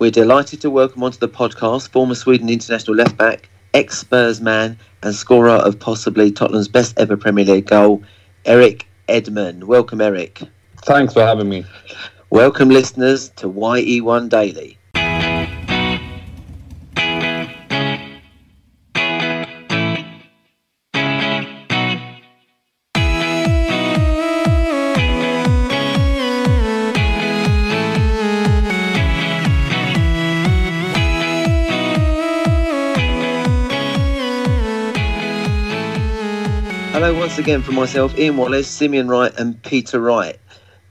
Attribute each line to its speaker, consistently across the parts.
Speaker 1: We're delighted to welcome onto the podcast former Sweden international left back, ex Spurs man, and scorer of possibly Tottenham's best ever Premier League goal, Eric Edman. Welcome, Eric.
Speaker 2: Thanks for having me.
Speaker 1: Welcome, listeners, to YE1 Daily. Again from myself, Ian Wallace, Simeon Wright, and Peter Wright.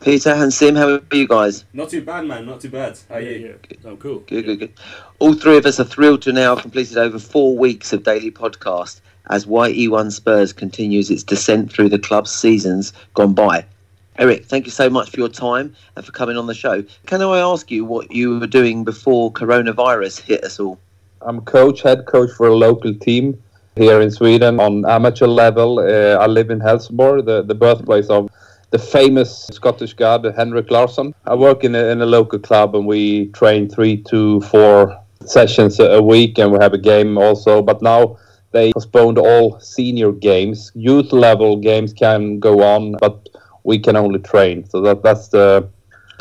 Speaker 1: Peter and Sim, how are you guys?
Speaker 3: Not too bad, man. Not too bad. How are
Speaker 4: Yeah,
Speaker 3: you?
Speaker 4: yeah. Oh, cool.
Speaker 1: Good, good, good. All three of us are thrilled to now have completed over four weeks of daily podcast as YE1 Spurs continues its descent through the club's seasons gone by. Eric, thank you so much for your time and for coming on the show. Can I ask you what you were doing before coronavirus hit us all?
Speaker 2: I'm coach, head coach for a local team here in Sweden on amateur level. Uh, I live in Helsingborg, the, the birthplace of the famous Scottish god Henrik Larsson. I work in a, in a local club and we train three to four sessions a a week and we have a game also. But now they postponed all senior games. Youth level games can go on, but we can only train. So that that's the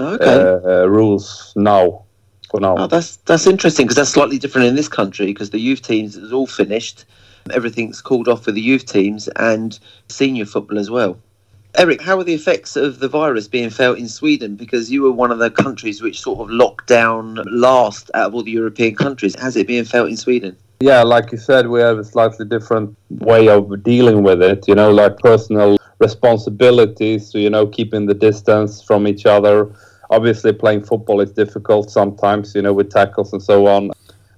Speaker 1: Okay.
Speaker 2: uh, uh, rules now. For now.
Speaker 1: Oh, that's that's interesting because that's slightly different in this country because the youth teams is all finished, everything's called off for the youth teams and senior football as well. Eric, how are the effects of the virus being felt in Sweden? Because you were one of the countries which sort of locked down last out of all the European countries. How's it being felt in Sweden?
Speaker 2: Yeah, like you said, we have a slightly different way of dealing with it. You know, like personal responsibilities, you know, keeping the distance from each other. Obviously, playing football is difficult sometimes, you know, with tackles and so on.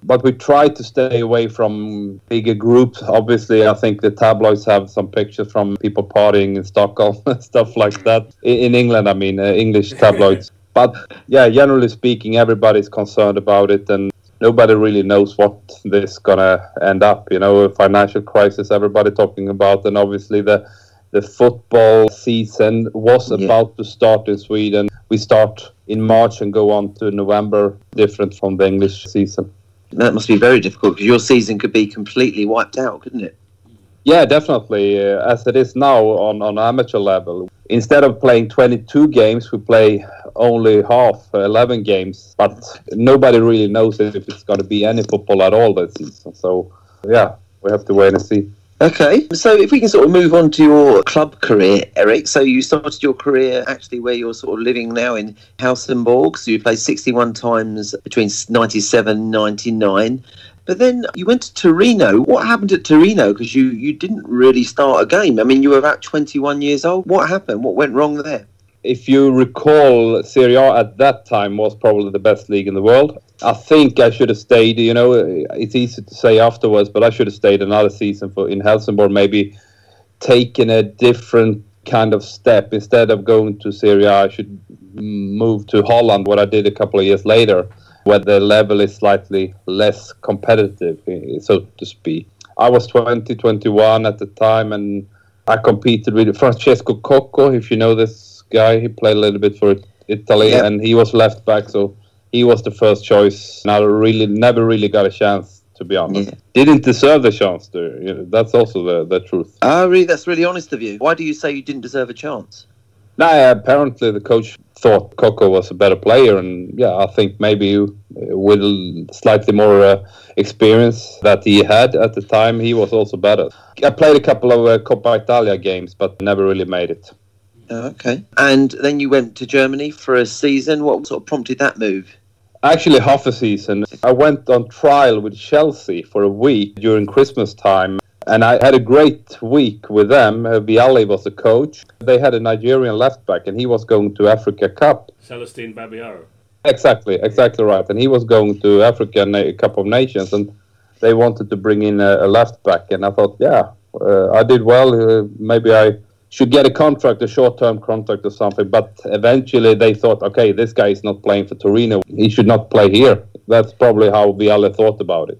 Speaker 2: But we try to stay away from bigger groups. Obviously, I think the tabloids have some pictures from people partying in Stockholm and stuff like that. In, England, I mean, uh, English tabloids. but yeah, generally speaking, everybody's concerned about it, and nobody really knows what this gonna end up. You know, a financial crisis, everybody talking about, and obviously the the football season was
Speaker 1: Yeah.
Speaker 2: about to start in Sweden. We start in March and go on to November, different from the English season.
Speaker 1: That must be very difficult because your season could be completely wiped out, couldn't it?
Speaker 2: Yeah, definitely. Uh, as it is now on, on amateur level, instead of playing 22 games, we play only half, uh, 11 games. But nobody really knows if it's going to be any football at all this season. So, yeah, we have to wait and see.
Speaker 1: Okay, so if we can sort of move on to your club career, Eric. So you started your career actually where you're sort of living now in Helsingborg. So you played 61 times between 97 and 99. But then you went to Torino. What happened at Torino? Because you, you didn't really start a game. I mean, you were about 21 years old. What happened? What went wrong there?
Speaker 2: If you recall, Serie A at that time was probably the best league in the world. I think I should have stayed. You know, it's easy to say afterwards, but I should have stayed another season for in Helsingborg. Maybe taken a different kind of step instead of going to Serie A. I should move to Holland. What I did a couple of years later, where the level is slightly less competitive, eh, so to speak. I was 20, 21 at the time, and I competed with Francesco Coco. If you know this guy, he played a little bit for Italy,
Speaker 1: Yeah.
Speaker 2: and he was left back, so he was the first choice. I really never really got a chance, to be honest.
Speaker 1: Yeah.
Speaker 2: Didn't deserve the chance. To, you know, that's also the, the truth.
Speaker 1: Oh, really? That's really honest of you. Why do you say you didn't deserve a chance?
Speaker 2: Nah, apparently the coach thought Coco was a better player, and yeah, I think maybe with slightly more uh, experience that he had at the time, he was also better. I played a couple of uh, Coppa Italia games, but never really made it.
Speaker 1: Oh, okay. And then you went to Germany for a season. What sort of prompted that move?
Speaker 2: Actually, half a season. I went on trial with Chelsea for a week during Christmas time, and I had a great week with them. Uh, Vialli was the coach. They had a Nigerian left back, and he was going to Africa Cup.
Speaker 4: Celestine Babayaro.
Speaker 2: Exactly, exactly right. And he was going to Africa Na- Cup of Nations, and they wanted to bring in a, a left back. And I thought, yeah, uh, I did well. Uh, maybe I should get a contract, a short-term contract or something. But eventually, they thought, okay, this guy is not playing for Torino. He should not play here. That's probably how Vialli thought about it.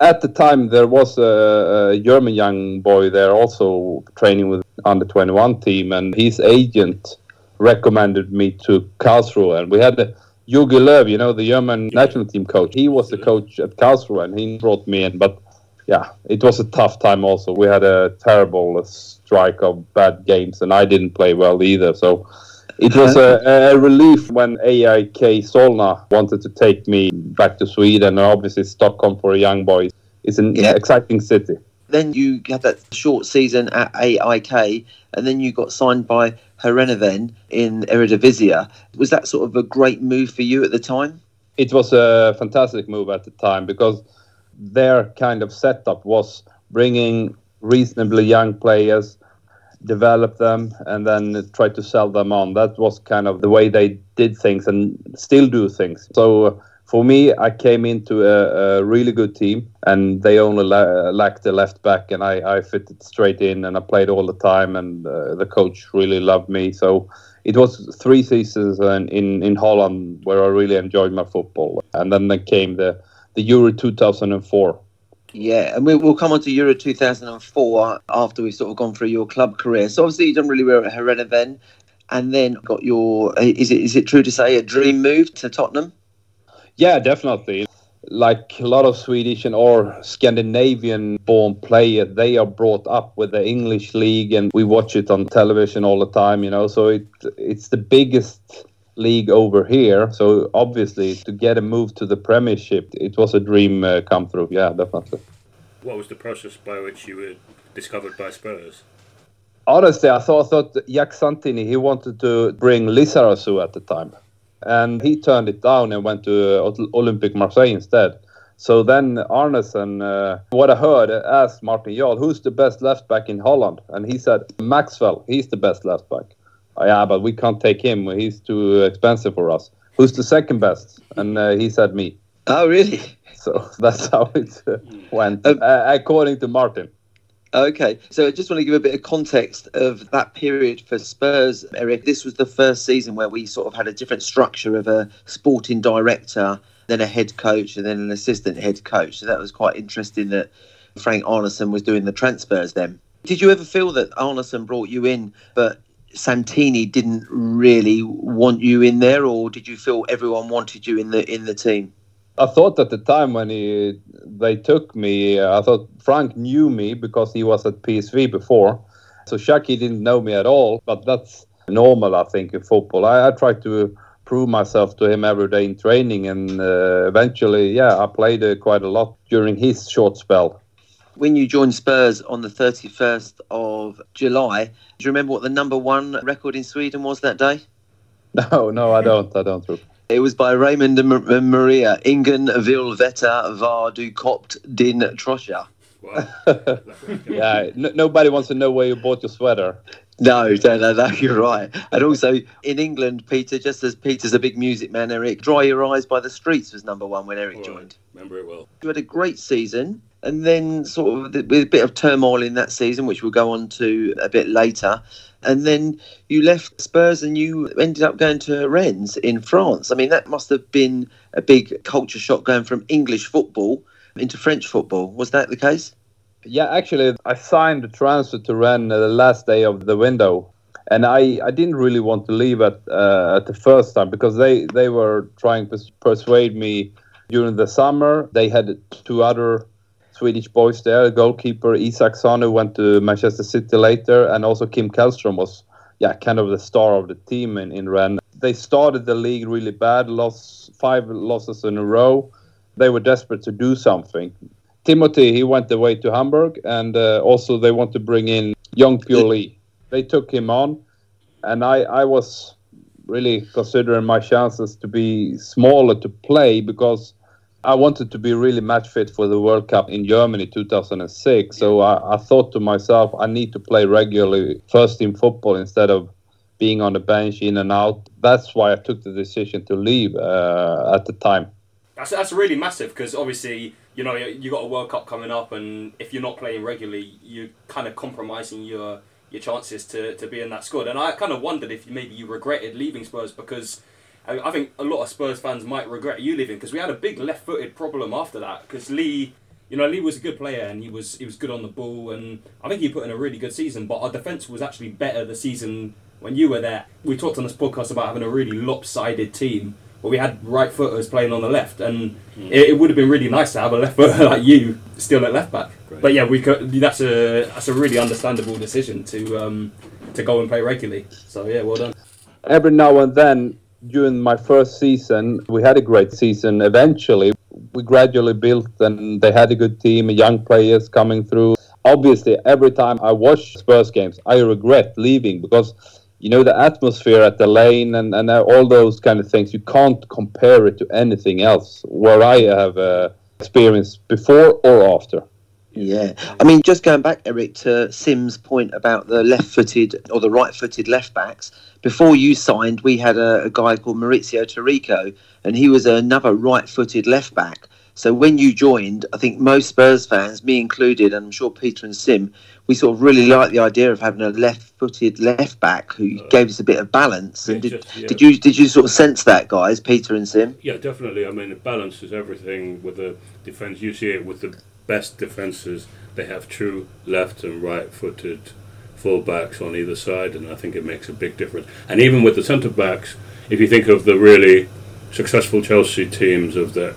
Speaker 2: At the time, there was a, a German young boy there also training with under 21 team, and his agent recommended me to Karlsruhe, and we had a Jogi Löw, you know, the German national team coach, he was the coach at Karlsruhe and he brought me in. But yeah, it was a tough time also. We had a terrible strike of bad games and I didn't play well either. So it was a, a relief when AIK Solna wanted to take me back to Sweden. And obviously, Stockholm for a young boy is an yeah. exciting city.
Speaker 1: Then you had that short season at AIK, and then you got signed by Heerenveen in Eredivisie. Was that sort of a great move for you at the time?
Speaker 2: It was a fantastic move at the time because their kind of setup was bringing reasonably young players, develop them, and then try to sell them on. That was kind of the way they did things and still do things. So for me, I came into a, a really good team, and they only la- lacked a left back, and I, I fitted straight in, and I played all the time, and uh, the coach really loved me. So it was three seasons in, in, in Holland where I really enjoyed my football, and then there came the the Euro 2004.
Speaker 1: Yeah, and we, will come on to Euro 2004 after we've sort of gone through your club career. So obviously you've done really well at Heerenveen, and then got your is it is it true to say a dream move to Tottenham?
Speaker 2: Yeah, definitely. Like a lot of Swedish and or Scandinavian born players, they are brought up with the English league and we watch it on television all the time, you know. So it it's the biggest league over here. So obviously to get a move to the Premiership, it was a dream uh, come through. Yeah, definitely.
Speaker 3: What was the process by which you were discovered by Spurs?
Speaker 2: Honestly, I thought, I thought Jacques Santini, he wanted to bring Lizarazu at the time and he turned it down and went to uh, Olympique Marseille instead. So then Arnesen, uh, what I heard, asked Martin Jol, who's the best left back in Holland? And he said, Maxwell, he's the best left back. Oh, yeah, but we can't take him. He's too expensive for us. Who's the second best? And uh, he said me.
Speaker 1: Oh, really?
Speaker 2: So that's how it uh, went, um, uh, according to Martin.
Speaker 1: Okay, so I just want to give a bit of context of that period for Spurs, Eric. This was the first season where we sort of had a different structure of a sporting director, then a head coach, and then an assistant head coach. So that was quite interesting that Frank Arnesen was doing the transfers then. Did you ever feel that Arnesen brought you in, but Santini didn't really want you in there, or did you feel everyone wanted you in the in the team?
Speaker 2: I thought at the time when he they took me, I thought Frank knew me because he was at PSV before. So Shaki didn't know me at all, but that's normal, I think, in football. I, I tried to prove myself to him every day in training, and uh, eventually, yeah, I played uh, quite a lot during his short spell.
Speaker 1: When you joined Spurs on the 31st of July, do you remember what the number one record in Sweden was that day?
Speaker 2: No, no, I don't. I don't.
Speaker 1: It was by Raymond and Maria. Ingen vill veta var du köpt din tröja.
Speaker 2: yeah, n- nobody wants to know where you bought your sweater.
Speaker 1: No, no, no, no, you're right. And also in England, Peter, just as Peter's a big music man, Eric, Dry Your Eyes by the Streets was number one when Erik joined.
Speaker 3: Remember it well.
Speaker 1: You had a great season, and then sort of with a bit of turmoil in that season, which we'll go on to a bit later and then you left Spurs and you ended up going to Rennes in France. I mean, that must have been a big culture shock going from English football into French football. Was that the case?
Speaker 2: Yeah, actually, I signed the transfer to Rennes the last day of the window. And I, I didn't really want to leave at uh, at the first time because they, they were trying to persuade me during the summer. They had two other Swedish boys there. Goalkeeper Isaksson, who went to Manchester City later, and also Kim Källström was, yeah, kind of the star of the team in, in Rennes. They started the league really bad, lost five losses in a row. They were desperate to do something. Timothy, he went away to Hamburg, and uh, also they want to bring in young Lee. They took him on, and I, I was really considering my chances to be smaller to play because I wanted to be really match fit for the World Cup in Germany 2006. So I, I, thought to myself, I need to play regularly first team football instead of being on the bench in and out. That's why I took the decision to leave uh, at the time.
Speaker 3: That's that's really massive because obviously you know you got a World Cup coming up, and if you're not playing regularly, you're kind of compromising your your chances to, to be in that squad. And I kind of wondered if maybe you regretted leaving Spurs because I think a lot of Spurs fans might regret you leaving because we had a big left-footed problem after that. Because Lee, you know, Lee was a good player and he was he was good on the ball, and I think he put in a really good season. But our defense was actually better the season when you were there. We talked on this podcast about having a really lopsided team where we had right footers playing on the left, and mm. it, it, would have been really nice to have a left footer like you still at left back. Great. But yeah, we could. That's a that's a really understandable decision to um, to go and play regularly. So yeah, well done.
Speaker 2: Every now and then during my first season, we had a great season. Eventually, we gradually built, and they had a good team, young players coming through. Obviously, every time I watch Spurs games, I regret leaving because you know the atmosphere at the lane and, and all those kind of things. You can't compare it to anything else where I have uh, experienced before or after.
Speaker 1: Yeah, I mean, just going back, Eric, to Sim's point about the left-footed or the right-footed left backs. Before you signed, we had a, a guy called Maurizio Taricco, and he was another right-footed left back. So when you joined, I think most Spurs fans, me included, and I'm sure Peter and Sim, we sort of really liked the idea of having a left-footed left back who uh, gave us a bit of balance. And did, just, yeah. did you did you sort of sense that, guys, Peter and Sim?
Speaker 4: Yeah, definitely. I mean, balance is everything with the defense. You see it with the best defenses. They have true left and right-footed full-backs on either side, and I think it makes a big difference. And even with the centre backs, if you think of the really successful Chelsea teams of the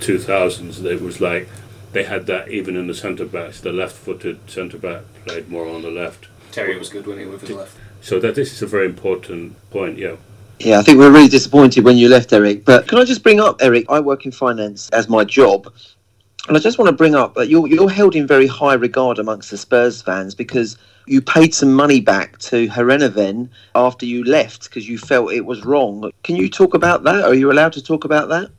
Speaker 4: 2000s, it was like they had that even in the centre backs. The left-footed centre back played more on the left.
Speaker 3: Terry was good when he with his left.
Speaker 4: So that this is a very important point. Yeah.
Speaker 1: Yeah, I think we are really disappointed when you left, Eric. But can I just bring up, Eric? I work in finance as my job, and I just want to bring up that you're you're held in very high regard amongst the Spurs fans because you paid some money back to Heerenveen after you left because you felt it was wrong. Can you talk about that? Are you allowed to talk about that?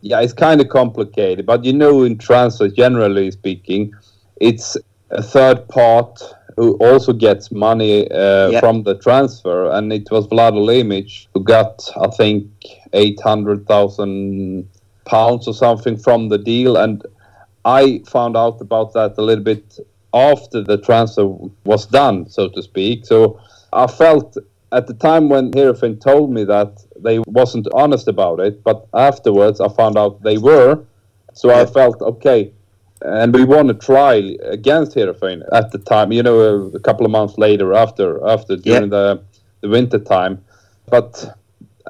Speaker 2: Yeah, it's kind of complicated, but you know, in transfer, generally speaking, it's a third part who also gets money uh, yep. from the transfer, and it was Vlado Lemic who got, I think, eight hundred thousand pounds or something from the deal, and I found out about that a little bit after the transfer was done, so to speak. So I felt at the time when Heerenveen told me that they wasn't honest about it, but afterwards I found out they were. So yeah. I felt okay, and we won a trial against Heerenveen at the time. You know, a, a, couple of months later, after after during yeah. the the winter time. But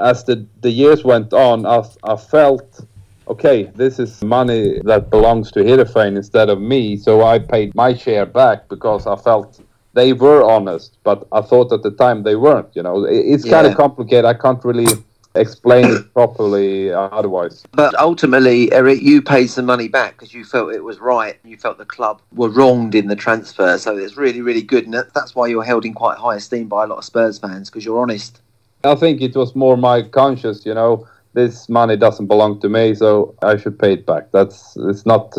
Speaker 2: as the the years went on, I I felt okay, this is money that belongs to Heerenveen instead of me. So I paid my share back because I felt they were honest, but I thought at the time they weren't. You know, it's yeah. kind of complicated. I can't really explain it properly otherwise.
Speaker 1: But ultimately, Eric, you paid some money back because you felt it was right. You felt the club were wronged in the transfer. So it's really, really good. And that's why you're held in quite high esteem by a lot of Spurs fans because you're honest.
Speaker 2: I think it was more my conscience, you know this money doesn't belong to me, so I should pay it back. That's it's not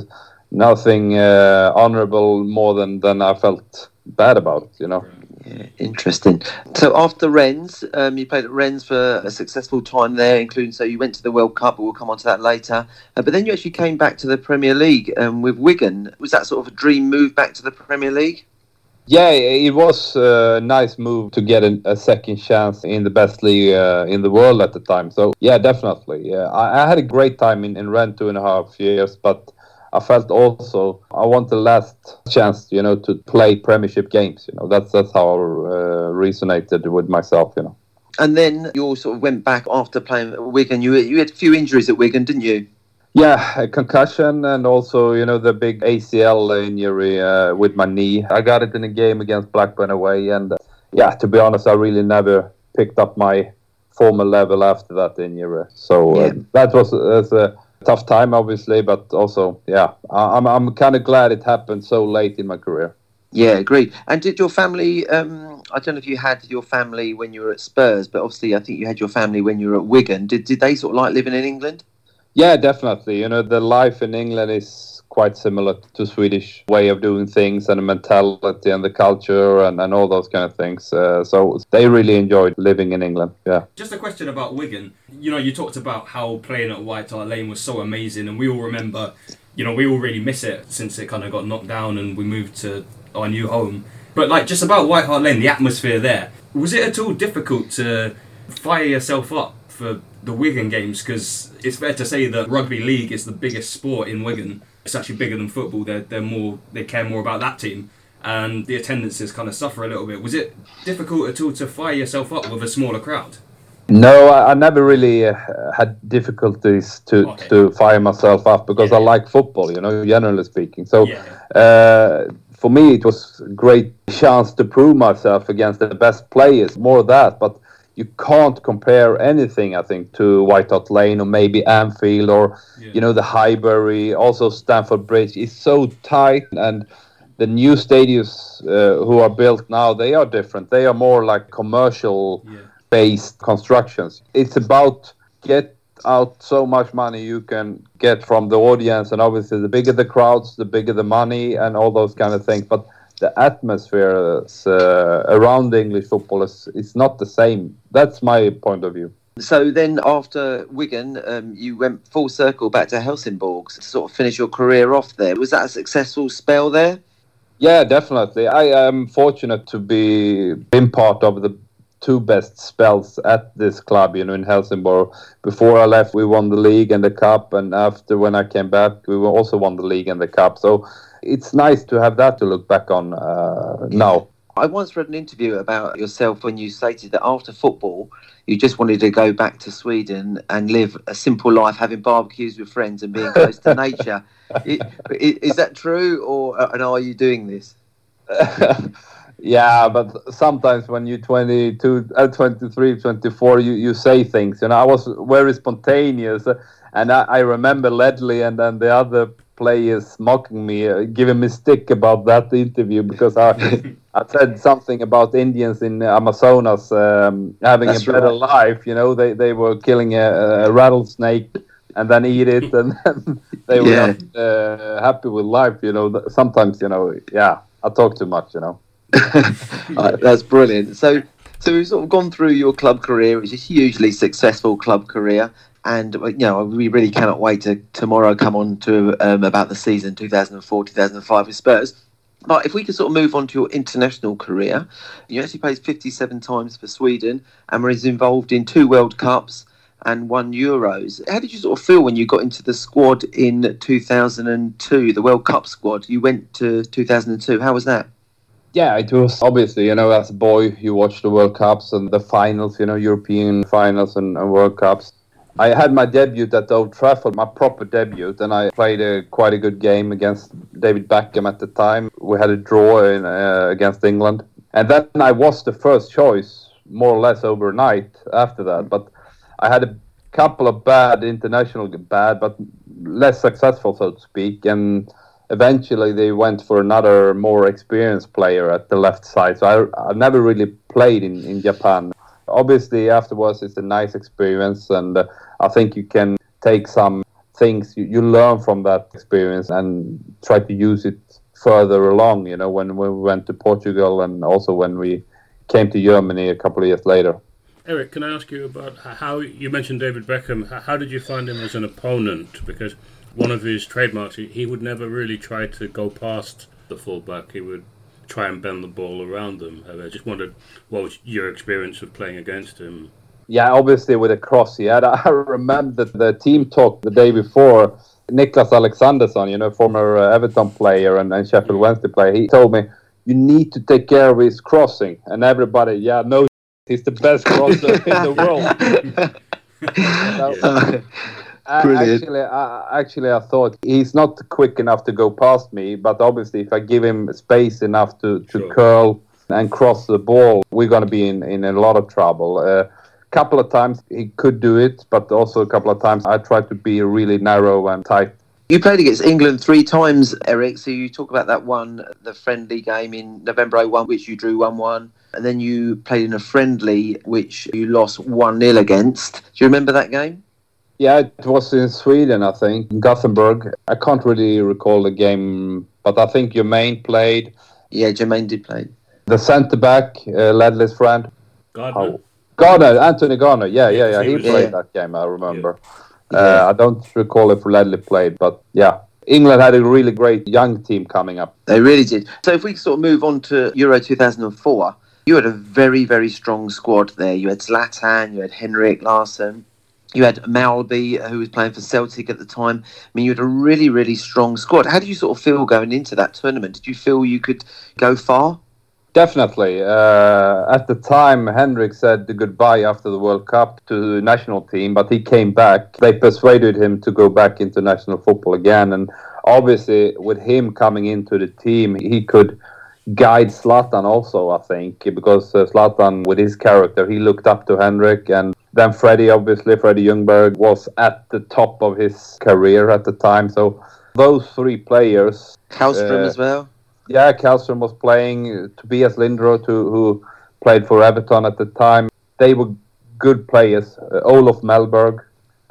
Speaker 2: nothing uh, honorable more than than I felt bad about you know.
Speaker 1: Yeah, interesting. So after Rennes, um, you played at Rennes for a successful time there, including so you went to the World Cup, but we'll come on to that later. Uh, but then you actually came back to the Premier League um, with Wigan. Was that sort of a dream move back to the Premier League?
Speaker 2: Yeah, it was a nice move to get a, a second chance in the best league uh, in the world at the time. So yeah, definitely. Yeah, I, I, had a great time in in Rennes two and a half years, but I felt also I want the last chance, you know, to play Premiership games. You know, that's that's how I uh, resonated with myself. You know.
Speaker 1: And then you sort of went back after playing Wigan. You you had a few injuries at Wigan, didn't you?
Speaker 2: Yeah, a concussion and also, you know, the big ACL injury uh, with my knee. I got it in a game against Blackburn away, and uh, yeah, to be honest, I really never picked up my former level after that injury. So uh, yeah. that was, was a tough time, obviously, but also, yeah, I'm I'm kind of glad it happened so late in my career.
Speaker 1: Yeah, agreed. And did your family? Um, I don't know if you had your family when you were at Spurs, but obviously, I think you had your family when you were at Wigan. Did did they sort of like living in England?
Speaker 2: Yeah, definitely. You know, the life in England is quite similar to Swedish way of doing things and the mentality and the culture and, and all those kind of things. Uh, so they really enjoyed living in England. Yeah.
Speaker 3: Just a question about Wigan. You know, you talked about how playing at White Hart Lane was so amazing, and we all remember. You know, we all really miss it since it kind of got knocked down and we moved to our new home. But like, just about White Hart Lane, the atmosphere there. Was it at all difficult to fire yourself up for the Wigan games because it's fair to say that rugby league is the biggest sport in Wigan. It's actually bigger than football. They're, they're more they care more about that team, and the attendances kind of suffer a little bit. Was it difficult at all to fire yourself up with a smaller crowd?
Speaker 2: No, I, I never really uh, had difficulties to,
Speaker 3: Okay.
Speaker 2: to fire myself up because I like football, you know, generally speaking. So
Speaker 3: Yeah.
Speaker 2: uh, for me, it was a great chance to prove myself against the best players, more of that. But you can't compare anything, I think, to White Hart Lane or maybe Anfield or, you know, the Highbury, also Stamford Bridge. It's so tight and the new stadiums uh, who are built now, they are different. They are more like commercial
Speaker 3: Yeah.
Speaker 2: based constructions. It's about get out so much money you can get from the audience, and obviously the bigger the crowds, the bigger the money, and all those kind of things. But the atmosphere uh, around English football is, is not the same. That's my point of view.
Speaker 1: So then, after Wigan, um, you went full circle back to Helsingborg to sort of finish your career off there. Was that a successful spell there?
Speaker 2: Yeah, definitely. I am fortunate to be been part of the two best spells at this club, you know, in Helsingborg. Before I left, we won the league and the cup, and after when I came back, we also won the league and the cup. So it's nice to have that to look back on uh, now.
Speaker 1: I once read an interview about yourself when you stated that after football, you just wanted to go back to Sweden and live a simple life, having barbecues with friends and being close to nature. Is that true, or uh, and are you doing this?
Speaker 2: yeah, but sometimes when you're 22, uh, 23, 24, you, you say things. You know, I was very spontaneous, uh, and I, I remember Ledley and then the other players mocking me, uh, giving me stick about that interview because I I said something about Indians in Amazonas um, having
Speaker 1: That's
Speaker 2: a better
Speaker 1: right.
Speaker 2: life. You know, they they were killing a, a rattlesnake and then eat it, and then they were
Speaker 1: Yeah.
Speaker 2: not uh, happy with life. You know, sometimes you know, yeah, I talk too much. You know.
Speaker 1: That's brilliant. So, so we've sort of gone through your club career, which is a hugely successful club career, and uh, you know we really cannot wait to tomorrow come on to um, about the season 2004 2005 with Spurs. But if we could sort of move on to your international career, you actually played 57 times for Sweden and was involved in two World Cups and one Euros. How did you sort of feel when you got into the squad in 2002, the World Cup squad? You went to 2002. How was that?
Speaker 2: Yeah, it was obviously, you know, as a boy, you watch the World Cups and the finals, you know, European finals and, and World Cups. I had my debut at Old Trafford, my proper debut, and I played a, quite a good game against David Beckham at the time. We had a draw in, uh, against England. And then I was the first choice, more or less overnight after that. But I had a couple of bad international, bad, but less successful, so to speak. And eventually they went for another more experienced player at the left side. So I, I never really played in, in Japan. Obviously, afterwards, it's a nice experience, and uh, I think you can take some things you, you learn from that experience and try to use it further along. You know, when, when we went to Portugal and also when we came to Germany a couple of years later.
Speaker 4: Eric, can I ask you about how you mentioned David Beckham? How did you find him as an opponent? Because one of his trademarks, he, he would never really try to go past the fullback. He would try and bend the ball around them. I just wondered what was your experience of playing against him?
Speaker 2: Yeah, obviously with a cross he had. I remember the team talk the day before. Niklas Alexandersson, you know, former uh, Everton player and, and Sheffield Wednesday player, he told me, you need to take care of his crossing. And everybody, yeah, no, he's the best crosser in the world.
Speaker 1: Brilliant.
Speaker 2: actually, I, actually, I thought he's not quick enough to go past me, but obviously, if I give him space enough to, to
Speaker 4: Sure.
Speaker 2: curl and cross the ball, we're going to be in, in a lot of trouble. A couple of times he could do it, but also a couple of times I tried to be really narrow and tight.
Speaker 1: You played against England three times, Eric. So you talk about that one, the friendly game in November 01, which you drew 1 1. And then you played in a friendly, which you lost 1 0 against. Do you remember that game?
Speaker 2: Yeah, it was in Sweden, I think, in Gothenburg. I can't really recall the game, but I think Jermaine played.
Speaker 1: Yeah, Jermaine did play.
Speaker 2: The centre back, uh, Ledley's friend.
Speaker 4: Gardner.
Speaker 2: Oh. Garner, Anthony Garner. Yeah, yeah, yeah.
Speaker 4: he
Speaker 2: He played
Speaker 1: Yeah.
Speaker 2: that game, I remember.
Speaker 1: Yeah.
Speaker 2: Uh, I don't recall if Ledley played, but yeah. England had a really great young team coming up.
Speaker 1: They really did. So if we sort of move on to Euro 2004, you had a very, very strong squad there. You had Zlatan, you had Henrik Larsson, you had Mjällby, who was playing for Celtic at the time. I mean, you had a really, really strong squad. How did you sort of feel going into that tournament? Did you feel you could go far?
Speaker 2: Definitely. Uh, at the time, Henrik said goodbye after the World Cup to the national team, but he came back. They persuaded him to go back into national football again. And obviously, with him coming into the team, he could guide Zlatan also, I think, because uh, Zlatan, with his character, he looked up to Henrik. And then Freddie, obviously, Freddie Ljungberg was at the top of his career at the time. So those three players.
Speaker 1: Kallstrom uh, as well
Speaker 2: yeah, Kallstrom was playing. Tobias Linderoth, who, who played for Everton at the time, they were good players. Uh, Olof Mellberg,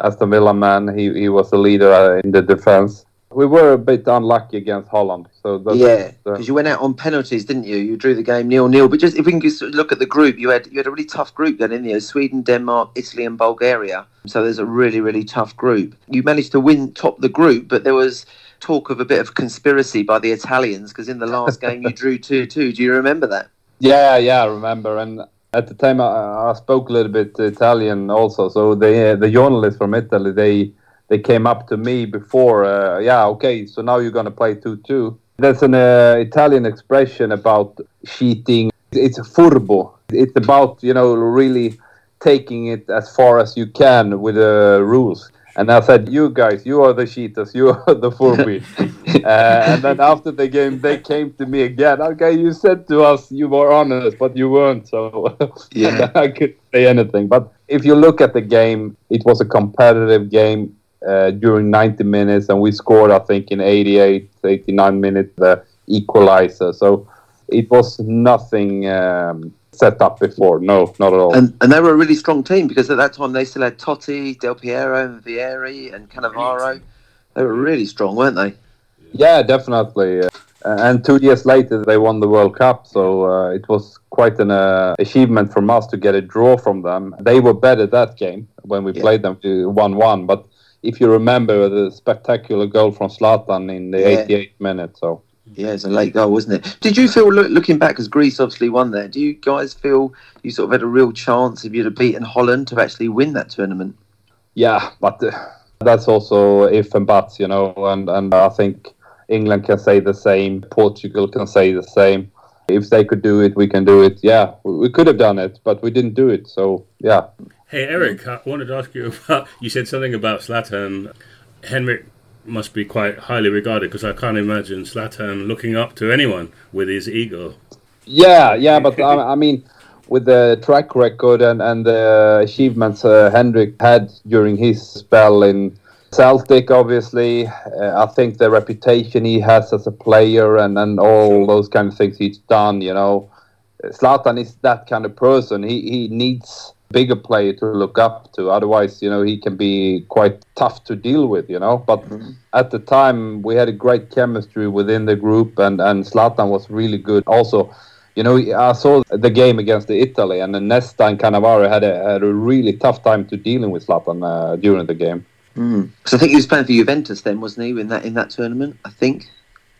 Speaker 2: Aston Villa man, he, he was the leader uh, in the defense. We were a bit unlucky against Holland. So
Speaker 1: yeah, because uh, you went out on penalties, didn't you? You drew the game nil nil. But just if we can just look at the group, you had you had a really tough group then, didn't you? Sweden, Denmark, Italy, and Bulgaria. So there's a really really tough group. You managed to win top the group, but there was talk of a bit of conspiracy by the Italians because in the last game you drew 2 2. Do you remember that?
Speaker 2: Yeah, yeah, I remember. And at the time I, I spoke a little bit Italian also. So the, the journalists from Italy, they they came up to me before, uh, yeah, okay, so now you're going to play 2 2. There's an uh, Italian expression about cheating. It's a furbo. It's about, you know, really taking it as far as you can with the rules. And I said, "You guys, you are the cheaters. You are the Furby." uh, and then after the game, they came to me again. Okay, you said to us you were honest, but you weren't. So yeah, I could say anything. But if you look at the game, it was a competitive game uh, during 90 minutes, and we scored, I think, in 88, 89 minutes the equalizer. So it was nothing. Um, set up before. No, not at all.
Speaker 1: And, and they were a really strong team because at that time they still had Totti, Del Piero, and Vieri, and Cannavaro. They were really strong, weren't they?
Speaker 2: Yeah, definitely. Uh, and two years later, they won the World Cup. So uh, it was quite an uh, achievement from us to get a draw from them. They were better that game when we yeah. played them to 1 1. But if you remember the spectacular goal from Zlatan in the yeah. 88th minute. So
Speaker 1: yeah, it's a late goal, wasn't it? Did you feel, look, looking back, because Greece obviously won there, do you guys feel you sort of had a real chance if you'd have beaten Holland to actually win that tournament?
Speaker 2: Yeah, but uh, that's also if and buts, you know, and, and I think England can say the same, Portugal can say the same. If they could do it, we can do it. Yeah, we could have done it, but we didn't do it. So, yeah.
Speaker 4: Hey, Eric, I wanted to ask you about, you said something about Zlatan. Henrik must be quite highly regarded because I can't imagine Zlatan looking up to anyone with his ego.
Speaker 2: Yeah, yeah, but I, I, mean, with the track record and, and the achievements uh, Henrik had during his spell in Celtic, obviously, uh, I think the reputation he has as a player and, and all those kind of things he's done, you know, Zlatan is that kind of person. He, he needs bigger player to look up to. Otherwise, you know, he can be quite tough to deal with, you know. But mm-hmm. at the time, we had a great chemistry within the group, and, and Zlatan was really good. Also, you know, I saw the game against the Italy, and Nesta and Cannavaro had a, had a really tough time to dealing with Zlatan uh, during the game.
Speaker 1: Mm. So I think he was playing for Juventus then, wasn't he, in that in that tournament? I think.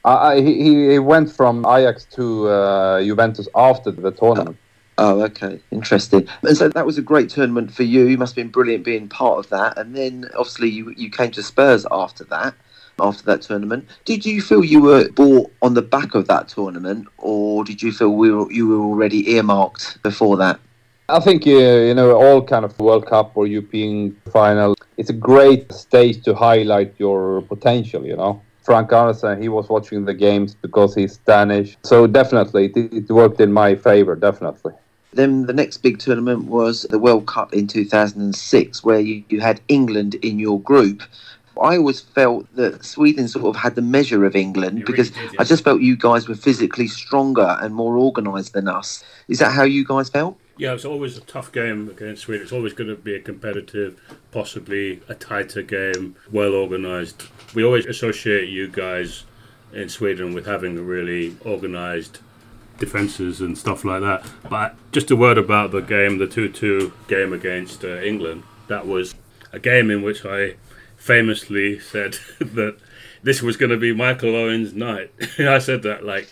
Speaker 2: Uh, he, he went from Ajax to uh, Juventus after the tournament.
Speaker 1: Oh, okay, interesting. And so that was a great tournament for you. You must have been brilliant being part of that. And then obviously you, you came to Spurs after that, after that tournament. Did you feel you were bought on the back of that tournament, or did you feel we were, you were already earmarked before that?
Speaker 2: I think uh, you know all kind of World Cup or European final. It's a great stage to highlight your potential. You know. Frank Arnesen, he was watching the games because he's Danish. So definitely, it, it worked in my favor, definitely.
Speaker 1: Then the next big tournament was the World Cup in 2006, where you, you had England in your group. I always felt that Sweden sort of had the measure of England it because really did, yeah. I just felt you guys were physically stronger and more organised than us. Is that how you guys felt?
Speaker 4: Yeah, it's always a tough game against Sweden. It's always going to be a competitive, possibly a tighter game, well organised. We always associate you guys in Sweden with having really organised defences and stuff like that. But just a word about the game, the 2 2 game against uh, England. That was a game in which I famously said that this was going to be Michael Owen's night. I said that like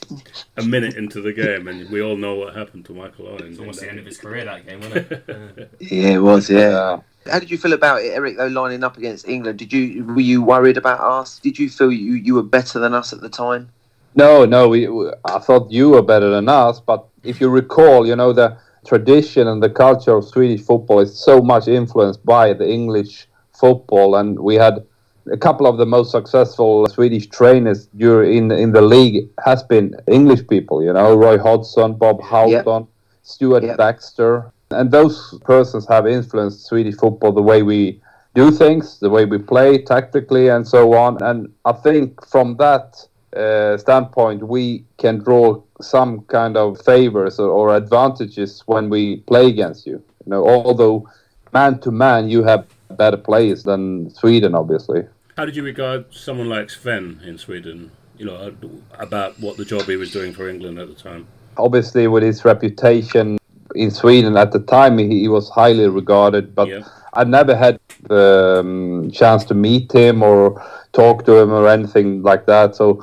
Speaker 4: a minute into the game, and we all know what happened to Michael Owen.
Speaker 3: It's almost the end of his career that game, wasn't it?
Speaker 1: yeah, it was. Yeah. How did you feel about it, Eric? Though lining up against England, did you were you worried about us? Did you feel you you were better than us at the time?
Speaker 2: No, no. We, we, I thought you were better than us, but if you recall, you know, the tradition and the culture of Swedish football is so much influenced by the English football, and we had a couple of the most successful Swedish trainers in in the league has been English people. You know, Roy Hodgson, Bob Houghton, yep. Stuart yep. Baxter, and those persons have influenced Swedish football the way we do things, the way we play tactically, and so on. And I think from that uh, standpoint, we can draw some kind of favors or, or, advantages when we play against you. You know, although man to man, you have better players than Sweden, obviously.
Speaker 4: How did you regard someone like Sven in Sweden? You know, about what the job he was doing for England at the time.
Speaker 2: Obviously, with his reputation in Sweden at the time, he, he was highly regarded. But yeah. I never had the um, chance to meet him or talk to him or anything like that. So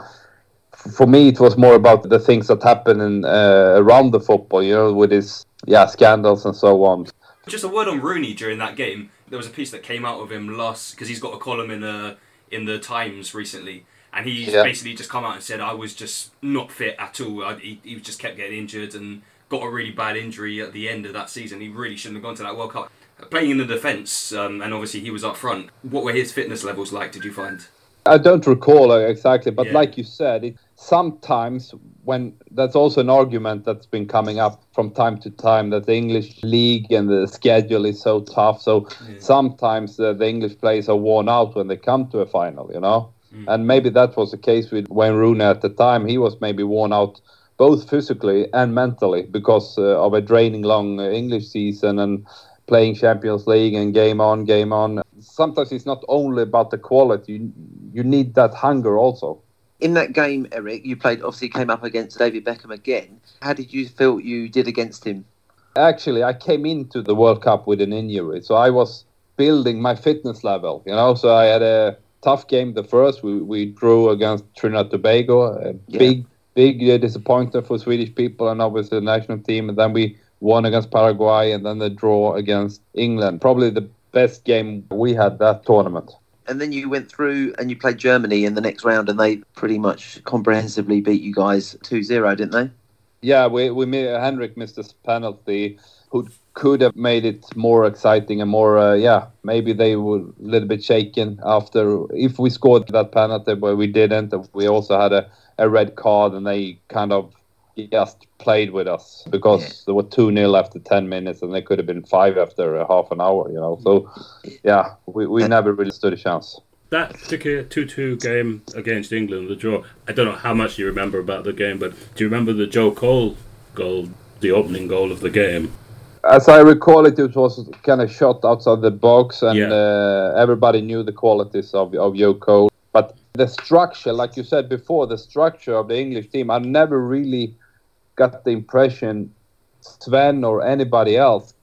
Speaker 2: for me, it was more about the things that happen in, uh, around the football, you know, with his yeah scandals and so on.
Speaker 3: Just a word on Rooney during that game. There was a piece that came out of him last because he's got a column in the uh, in the Times recently, and he's yeah. basically just come out and said I was just not fit at all. I, he, he just kept getting injured and got a really bad injury at the end of that season. He really shouldn't have gone to that World Cup. Playing in the defence, um, and obviously he was up front. What were his fitness levels like? Did you find?
Speaker 2: I don't recall exactly, but yeah. like you said, it, sometimes when that's also an argument that's been coming up from time to time that the English league and the schedule is so tough. So sometimes uh, the English players are worn out when they come to a final, you know. Mm. And maybe that was the case with Wayne Rooney at the time. He was maybe worn out both physically and mentally because uh, of a draining long uh, English season and playing Champions League and game on, game on. Sometimes it's not only about the quality; you, you need that hunger also.
Speaker 1: In that game, Eric, you played. Obviously, came up against David Beckham again. How did you feel you did against him?
Speaker 2: Actually, I came into the World Cup with an injury, so I was building my fitness level. You know, so I had a tough game. The first we we drew against Trinidad Tobago, a yeah. big big uh, disappointment for Swedish people and obviously the national team. And then we won against Paraguay and then the draw against England. Probably the best game we had that tournament.
Speaker 1: And then you went through and you played Germany in the next round, and they pretty much comprehensively beat you guys 2 0, didn't they?
Speaker 2: Yeah, we, we Henrik missed a penalty who could have made it more exciting and more, uh, yeah, maybe they were a little bit shaken after. If we scored that penalty, but we didn't, we also had a, a red card and they kind of just played with us because yeah. there were 2 0 after 10 minutes and they could have been 5 after a half an hour, you know. So, yeah, we, we never really stood a chance.
Speaker 4: That particular 2 2 game against England, the draw, I don't know how much you remember about the game, but do you remember the Joe Cole goal, the opening goal of the game?
Speaker 2: As I recall it, it was kind of shot outside the box, and yeah. uh, everybody knew the qualities of, of Joe Cole. But the structure, like you said before, the structure of the English team, I never really got the impression Sven or anybody else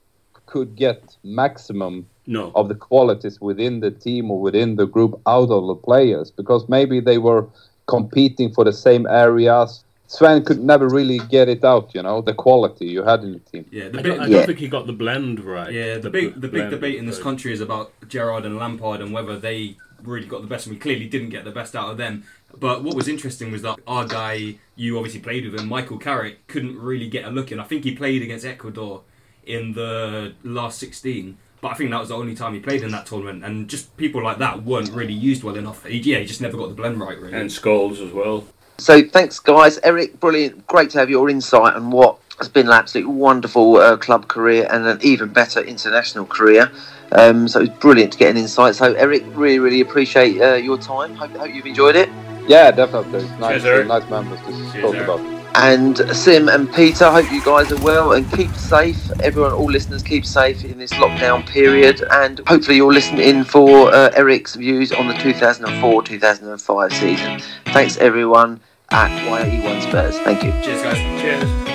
Speaker 2: could get maximum
Speaker 4: no.
Speaker 2: of the qualities within the team or within the group out of the players because maybe they were competing for the same areas. Sven could never really get it out, you know, the quality you had in the team.
Speaker 4: Yeah, the I, don't, I don't think he got the blend right.
Speaker 3: Yeah, the, the big the big debate in this country is about Gerrard and Lampard and whether they really got the best, and we clearly didn't get the best out of them. But what was interesting was that our guy, you obviously played with him, Michael Carrick, couldn't really get a look in. I think he played against Ecuador in the last 16, but I think that was the only time he played in that tournament. And just people like that weren't really used well enough. He, yeah, he just never got the blend right, really.
Speaker 4: And Scholes as well.
Speaker 1: So thanks, guys. Eric, brilliant. Great to have your insight on what has been an absolutely wonderful uh, club career and an even better international career. Um, so it's brilliant to get an insight. So Eric, really, really appreciate uh, your time. Hope, hope you've enjoyed it.
Speaker 2: Yeah, definitely. Nice, Cheers, nice members to Cheers, talk Eric. about.
Speaker 1: And Sim and Peter, hope you guys are well and keep safe. Everyone, all listeners, keep safe in this lockdown period. And hopefully, you'll listen in for uh, Eric's views on the 2004 2005 season. Thanks, everyone, at YE1 Spurs. Thank you.
Speaker 3: Cheers, guys. Cheers.